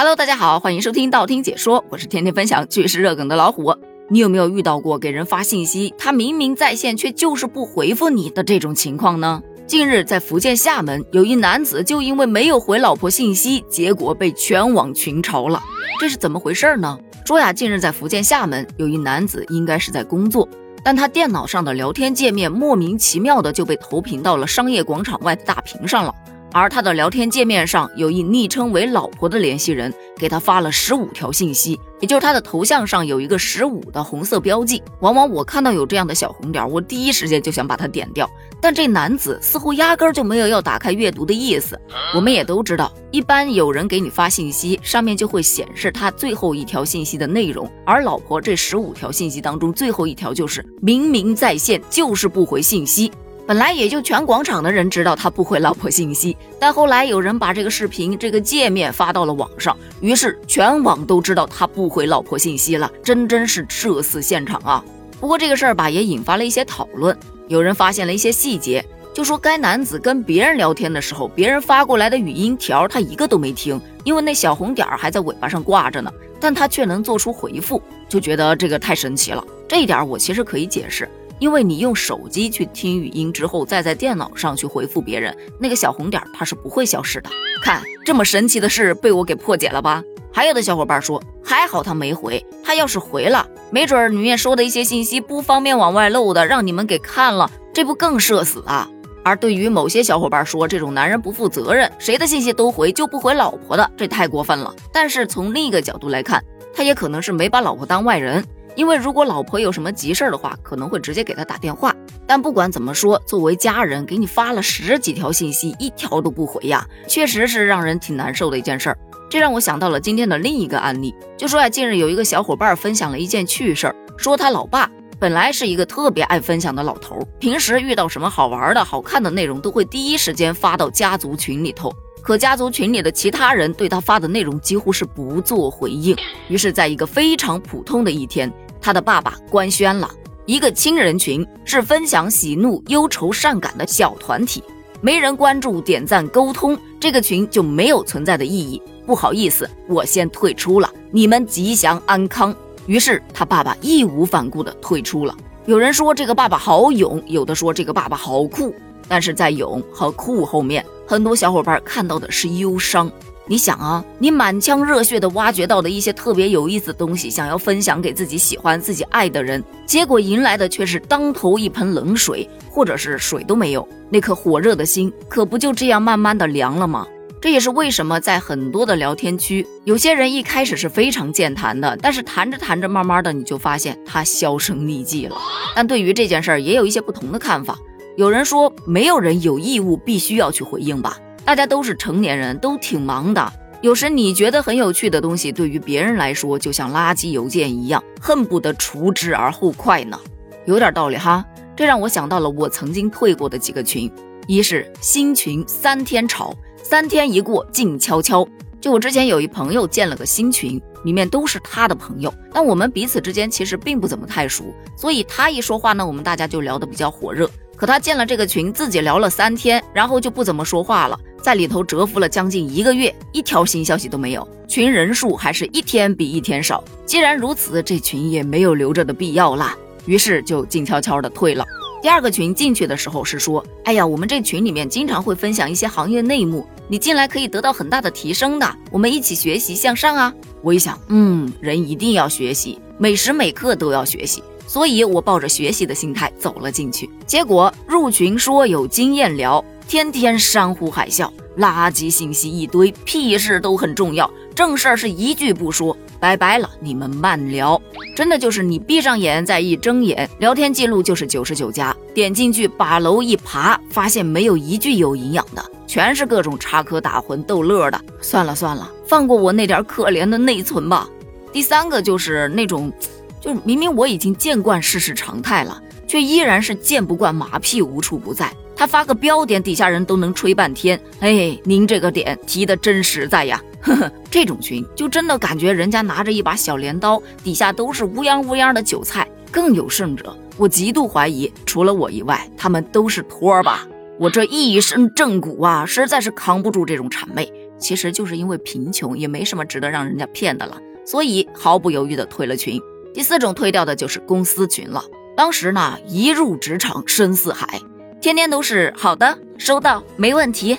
Hello，大家好，欢迎收听道听解说，我是天天分享趣事热梗的老虎。你有没有遇到过给人发信息，他明明在线，却就是不回复你的这种情况呢？近日，在福建厦门，有一男子就因为没有回老婆信息，结果被全网群嘲了。这是怎么回事呢？说呀，近日在福建厦门，有一男子应该是在工作，但他电脑上的聊天界面莫名其妙的就被投屏到了商业广场外的大屏上了。而他的聊天界面上有一昵称为“老婆”的联系人给他发了十五条信息，也就是他的头像上有一个十五的红色标记。往往我看到有这样的小红点，我第一时间就想把它点掉。但这男子似乎压根就没有要打开阅读的意思。我们也都知道，一般有人给你发信息，上面就会显示他最后一条信息的内容。而老婆这十五条信息当中，最后一条就是明明在线，就是不回信息。本来也就全广场的人知道他不回老婆信息，但后来有人把这个视频、这个界面发到了网上，于是全网都知道他不回老婆信息了，真真是社死现场啊！不过这个事儿吧，也引发了一些讨论，有人发现了一些细节，就说该男子跟别人聊天的时候，别人发过来的语音条他一个都没听，因为那小红点儿还在尾巴上挂着呢，但他却能做出回复，就觉得这个太神奇了。这一点我其实可以解释。因为你用手机去听语音之后，再在电脑上去回复别人，那个小红点它是不会消失的。看这么神奇的事被我给破解了吧？还有的小伙伴说，还好他没回，他要是回了，没准里面说的一些信息不方便往外漏的，让你们给看了，这不更社死啊？而对于某些小伙伴说这种男人不负责任，谁的信息都回就不回老婆的，这太过分了。但是从另一个角度来看，他也可能是没把老婆当外人。因为如果老婆有什么急事儿的话，可能会直接给他打电话。但不管怎么说，作为家人，给你发了十几条信息，一条都不回呀，确实是让人挺难受的一件事儿。这让我想到了今天的另一个案例，就说呀，近日有一个小伙伴分享了一件趣事儿，说他老爸本来是一个特别爱分享的老头，平时遇到什么好玩的、好看的内容，都会第一时间发到家族群里头。可家族群里的其他人对他发的内容几乎是不做回应。于是，在一个非常普通的一天。他的爸爸官宣了一个亲人群，是分享喜怒忧愁善感的小团体，没人关注点赞沟通，这个群就没有存在的意义。不好意思，我先退出了，你们吉祥安康。于是他爸爸义无反顾地退出了。有人说这个爸爸好勇，有的说这个爸爸好酷，但是在勇和酷后面，很多小伙伴看到的是忧伤。你想啊，你满腔热血的挖掘到的一些特别有意思的东西，想要分享给自己喜欢、自己爱的人，结果迎来的却是当头一盆冷水，或者是水都没有，那颗火热的心可不就这样慢慢的凉了吗？这也是为什么在很多的聊天区，有些人一开始是非常健谈的，但是谈着谈着，慢慢的你就发现他销声匿迹了。但对于这件事儿，也有一些不同的看法。有人说，没有人有义务必须要去回应吧。大家都是成年人，都挺忙的。有时你觉得很有趣的东西，对于别人来说就像垃圾邮件一样，恨不得除之而后快呢。有点道理哈。这让我想到了我曾经退过的几个群：一是新群三天吵，三天一过静悄悄。就我之前有一朋友建了个新群，里面都是他的朋友，但我们彼此之间其实并不怎么太熟，所以他一说话呢，我们大家就聊得比较火热。可他建了这个群，自己聊了三天，然后就不怎么说话了，在里头蛰伏了将近一个月，一条新消息都没有，群人数还是一天比一天少。既然如此，这群也没有留着的必要啦，于是就静悄悄的退了。第二个群进去的时候是说，哎呀，我们这群里面经常会分享一些行业内幕，你进来可以得到很大的提升的，我们一起学习向上啊。我一想，嗯，人一定要学习，每时每刻都要学习。所以我抱着学习的心态走了进去，结果入群说有经验聊，天天山呼海啸，垃圾信息一堆，屁事都很重要，正事儿是一句不说，拜拜了，你们慢聊。真的就是你闭上眼再一睁眼，聊天记录就是九十九加，点进去把楼一爬，发现没有一句有营养的，全是各种插科打诨逗乐的。算了算了，放过我那点可怜的内存吧。第三个就是那种。就明明我已经见惯世事常态了，却依然是见不惯马屁无处不在。他发个标点，底下人都能吹半天。哎，您这个点提的真实在呀！呵呵，这种群就真的感觉人家拿着一把小镰刀，底下都是乌泱乌泱的韭菜。更有甚者，我极度怀疑，除了我以外，他们都是托儿吧？我这一身正骨啊，实在是扛不住这种谄媚。其实就是因为贫穷，也没什么值得让人家骗的了，所以毫不犹豫的退了群。第四种退掉的就是公司群了。当时呢，一入职场深似海，天天都是好的，收到，没问题，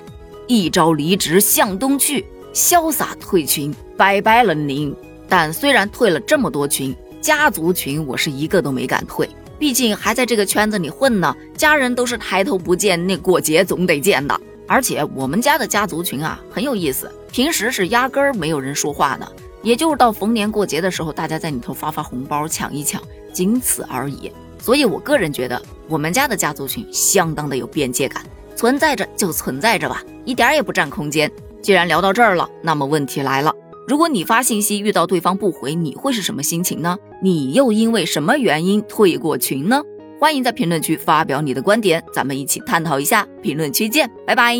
一朝离职向东去，潇洒退群，拜拜了您。但虽然退了这么多群，家族群我是一个都没敢退，毕竟还在这个圈子里混呢，家人都是抬头不见，那过节总得见的。而且我们家的家族群啊很有意思，平时是压根儿没有人说话的，也就是到逢年过节的时候，大家在里头发发红包、抢一抢，仅此而已。所以我个人觉得，我们家的家族群相当的有边界感，存在着就存在着吧，一点也不占空间。既然聊到这儿了，那么问题来了，如果你发信息遇到对方不回，你会是什么心情呢？你又因为什么原因退过群呢？欢迎在评论区发表你的观点，咱们一起探讨一下。评论区见，拜拜。